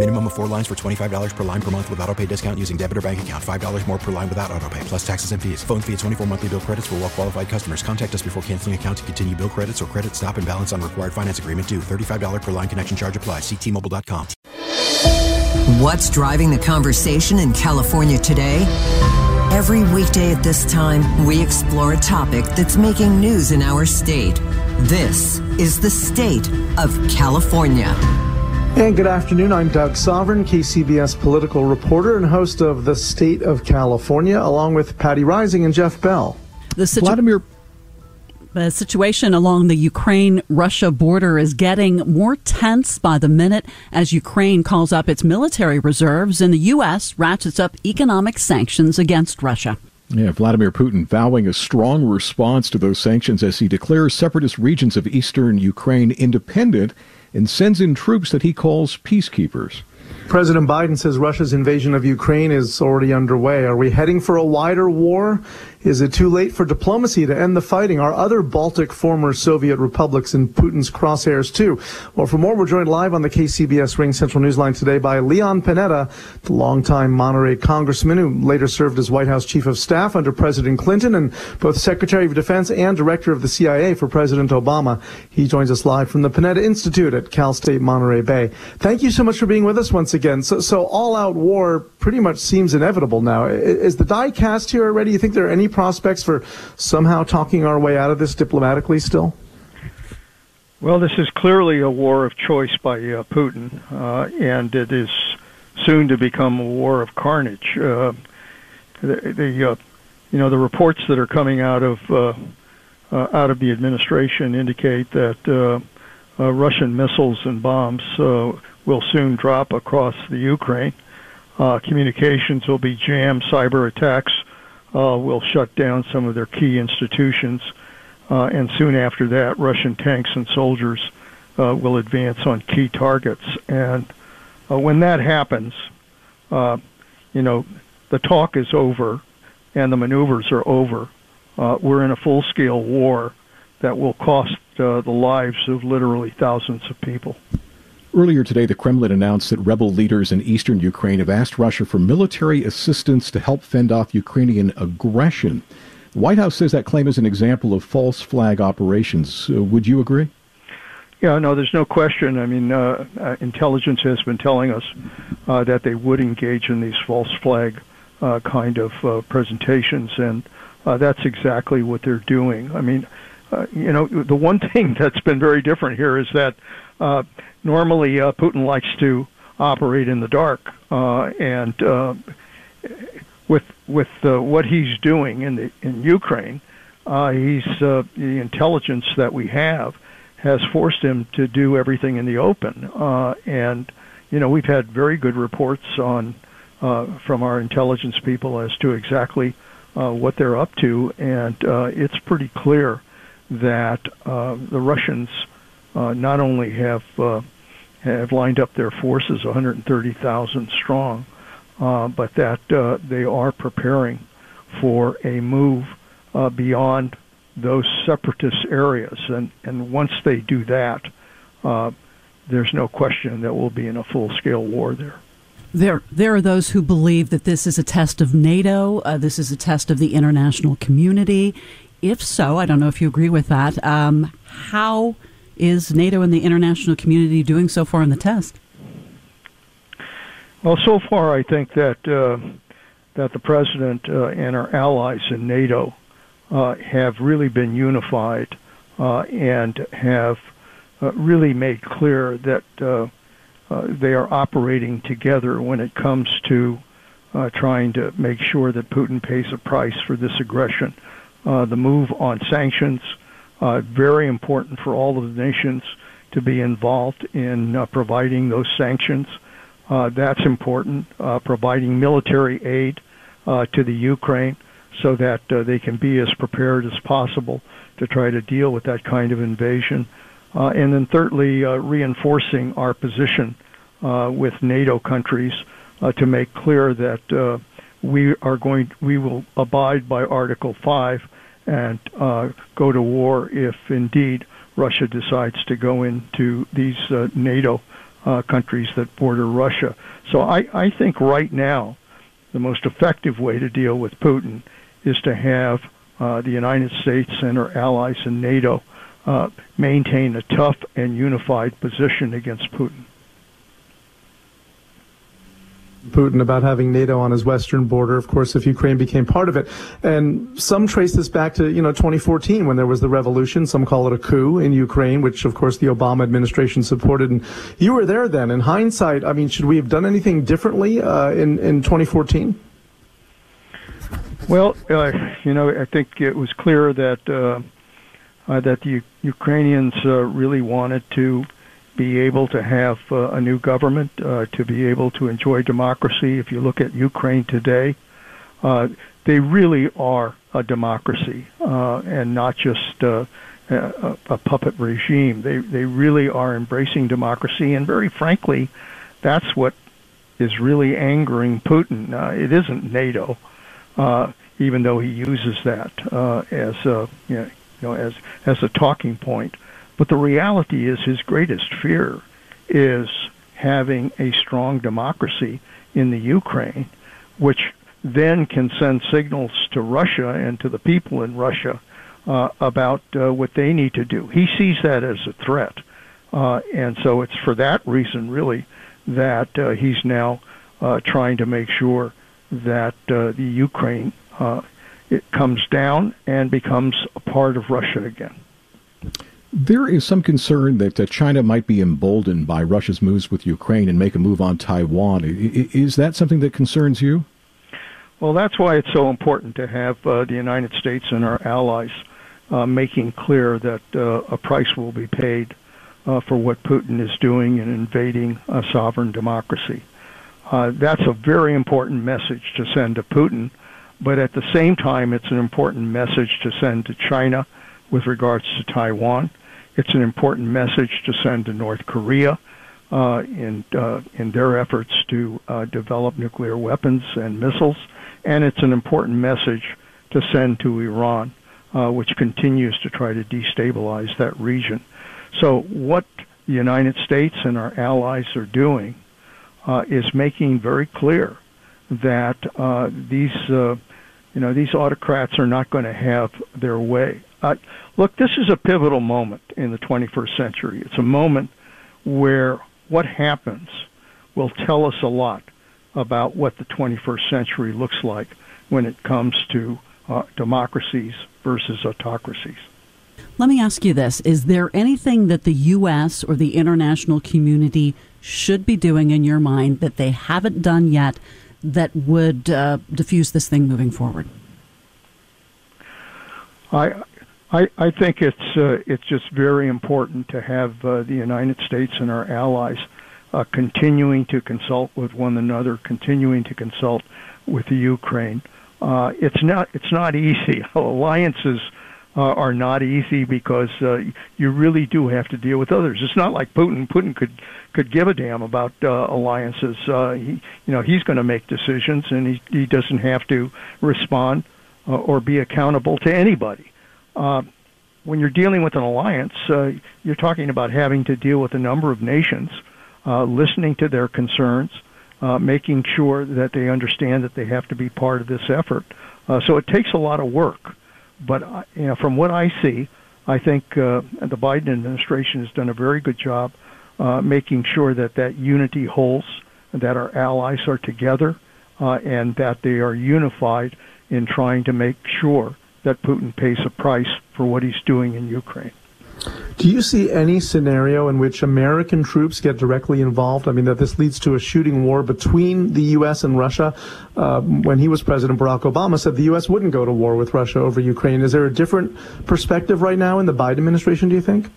Minimum of four lines for $25 per line per month with auto pay discount using debit or bank account. $5 more per line without auto pay, plus taxes and fees. Phone fee at 24 monthly bill credits for well qualified customers. Contact us before canceling account to continue bill credits or credit stop and balance on required finance agreement due. $35 per line connection charge applies. Ctmobile.com. What's driving the conversation in California today? Every weekday at this time, we explore a topic that's making news in our state. This is the state of California. And good afternoon. I'm Doug Sovern, KCBS political reporter and host of The State of California, along with Patti Reising and Jeff Bell. The situ- Vladimir the situation along the Ukraine Russia border is getting more tense by the minute as Ukraine calls up its military reserves and the U.S. ratchets up economic sanctions against Russia. Yeah, Vladimir Putin vowing a strong response to those sanctions as he declares separatist regions of eastern Ukraine independent and sends in troops that he calls peacekeepers. President Biden says Russia's invasion of Ukraine is already underway. Are we heading for a wider war? Is it too late for diplomacy to end the fighting? Are other Baltic former Soviet republics in Putin's crosshairs too? Well, for more, we're joined live on the KCBS RingCentral Newsline today by Leon Panetta, the longtime Monterey congressman who later served as White House chief of staff under President Clinton and both Secretary of Defense and director of the CIA for President Obama. He joins us live from the Panetta Institute at Cal State Monterey Bay. Thank you so much for being with us once again. So, so all-out war pretty much seems inevitable now. Is the die cast here already? You think there are any prospects for somehow talking our way out of this diplomatically still? Well, this is clearly a war of choice by uh, Putin, uh, and it is soon to become a war of carnage. Uh, the, the uh, you know the reports that are coming out of uh, uh, out of the administration indicate that Russian missiles and bombs will soon drop across the Ukraine. Communications will be jammed. Cyber attacks uh, will shut down some of their key institutions. Uh, and soon after that, Russian tanks and soldiers uh, will advance on key targets. And uh, when that happens, uh, you know, the talk is over and the maneuvers are over. Uh, we're in a full-scale war that will cost uh, the lives of literally thousands of people. Earlier today, the Kremlin announced that rebel leaders in eastern Ukraine have asked Russia for military assistance to help fend off Ukrainian aggression. The White House says that claim is an example of false flag operations. Uh, would you agree? Yeah, no, there's no question. I mean, uh, uh, intelligence has been telling us uh, that they would engage in these false flag uh, kind of uh, presentations, and that's exactly what they're doing. I mean, you know, the one thing that's been very different here is that uh, normally uh, Putin likes to operate in the dark, uh, and uh, with with uh, what he's doing in the in Ukraine, uh, he's uh, the intelligence that we have has forced him to do everything in the open, uh, and you know we've had very good reports on uh, from our intelligence people as to exactly uh, what they're up to, and uh, it's pretty clear that uh, the Russians uh, not only have uh, have lined up their forces 130,000 strong, uh, but that uh, they are preparing for a move uh, beyond those separatist areas, and and once they do that, uh, there's no question that we'll be in a full-scale war there. There, there are those who believe that this is a test of NATO. Uh, this is a test of the international community. If so, I don't know if you agree with that. Um, how is NATO and the international community doing so far in the test? Well, so far, I think that uh, that the president uh, and our allies in NATO uh, have really been unified uh, and have uh, really made clear that uh, they are operating together when it comes to trying to make sure that Putin pays a price for this aggression. The move on sanctions, uh, very important for all of the nations to be involved in uh, providing those sanctions. Uh, that's important. Uh, providing military aid uh, to the Ukraine so that uh, they can be as prepared as possible to try to deal with that kind of invasion. Uh, and then thirdly, uh, reinforcing our position uh, with NATO countries uh, to make clear that uh, we are going, we will abide by Article 5 and uh, go to war if indeed Russia decides to go into these uh, NATO uh, countries that border Russia. So I, I think right now the most effective way to deal with Putin is to have uh, the United States and our allies in NATO uh, maintain a tough and unified position against Putin. Putin about having NATO on his western border, of course, if Ukraine became part of it. And some trace this back to, you know, 2014 when there was the revolution. Some call it a coup in Ukraine, which, of course, the Obama administration supported. And you were there then. In hindsight, I mean, should we have done anything differently uh, in, in 2014? Well, uh, you know, I think it was clear that uh, uh, that the U- Ukrainians uh, really wanted to be able to have uh, a new government, uh, to be able to enjoy democracy. If you look at Ukraine today, uh, they really are a democracy uh, and not just uh, a, a puppet regime. They they really are embracing democracy, and very frankly, that's what is really angering Putin. Uh, it isn't NATO, even though he uses that as a you know as as a talking point. But the reality is his greatest fear is having a strong democracy in the Ukraine, which then can send signals to Russia and to the people in Russia uh, about uh, what they need to do. He sees that as a threat. Uh, and so it's for that reason, really, that uh, he's now uh, trying to make sure that uh, the Ukraine it comes down and becomes a part of Russia again. There is some concern that uh, China might be emboldened by Russia's moves with Ukraine and make a move on Taiwan. Is that something that concerns you? Well, that's why it's so important to have uh, the United States and our allies uh, making clear that uh, a price will be paid uh, for what Putin is doing in invading a sovereign democracy. Uh, that's a very important message to send to Putin, but at the same time, it's an important message to send to China with regards to Taiwan. It's an important message to send to North Korea uh, in uh, in their efforts to uh, develop nuclear weapons and missiles, and it's an important message to send to Iran, uh, which continues to try to destabilize that region. So what the United States and our allies are doing uh, is making very clear that uh, these you know these autocrats are not going to have their way. Uh, look, this is a pivotal moment in the 21st century. It's a moment where what happens will tell us a lot about what the 21st century looks like when it comes to uh, democracies versus autocracies. Let me ask you this Is there anything that the U.S. or the international community should be doing in your mind that they haven't done yet that would uh, diffuse this thing moving forward? I, I, I think it's uh, it's just very important to have uh, the United States and our allies uh, continuing to consult with one another, continuing to consult with the Ukraine. Uh, it's not it's not easy. Alliances uh, are not easy because uh, you really do have to deal with others. It's not like Putin. Putin could could give a damn about uh, alliances. Uh, he, you know, he's going to make decisions, and he he doesn't have to respond uh, or be accountable to anybody. Uh, when you're dealing with an alliance, uh, you're talking about having to deal with a number of nations, uh, listening to their concerns, uh, making sure that they understand that they have to be part of this effort. Uh, so it takes a lot of work. But uh, you know, from what I see, I think uh, the Biden administration has done a very good job uh, making sure that that unity holds, that our allies are together, uh, and that they are unified in trying to make sure that Putin pays a price for what he's doing in Ukraine. Do you see any scenario in which American troops get directly involved? I mean, that this leads to a shooting war between the U.S. and Russia? Uh, when he was president, Barack Obama said the U.S. wouldn't go to war with Russia over Ukraine. Is there a different perspective right now in the Biden administration, do you think?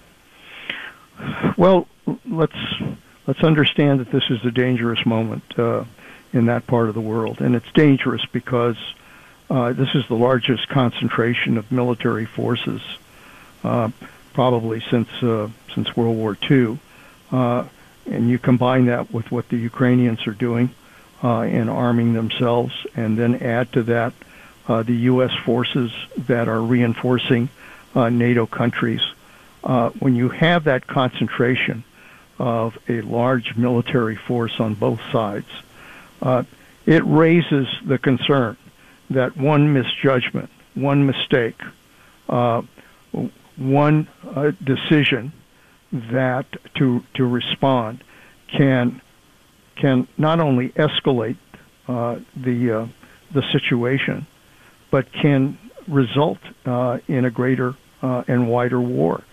Well, let's let's understand that this is a dangerous moment uh, in that part of the world, and it's dangerous because uh, this is the largest concentration of military forces uh, probably since uh, since World War II, uh, and you combine that with what the Ukrainians are doing uh, in arming themselves, and then add to that uh, the U.S. forces that are reinforcing NATO countries. When you have that concentration of a large military force on both sides, it raises the concern that one misjudgment, one mistake, uh, one uh, decision that to to respond can can not only escalate uh, the uh, the situation, but can result uh, in a greater uh, and wider war.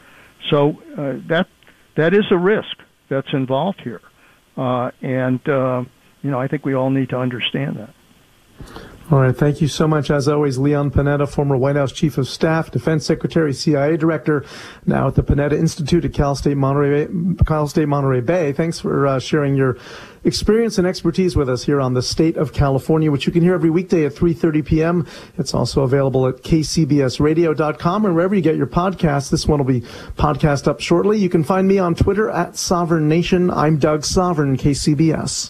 So that that is a risk that's involved here, and you know I think we all need to understand that. All right. Thank you so much. As always, Leon Panetta, former White House Chief of Staff, Defense Secretary, CIA Director, now at the Panetta Institute at Cal State Monterey, Cal State Monterey Bay. Thanks for uh, sharing your experience and expertise with us here on the State of California, which you can hear every weekday at 3.30 p.m. It's also available at kcbsradio.com or wherever you get your podcasts. This one will be podcast up shortly. You can find me on Twitter at Sovern Nation. I'm Doug Sovern, KCBS.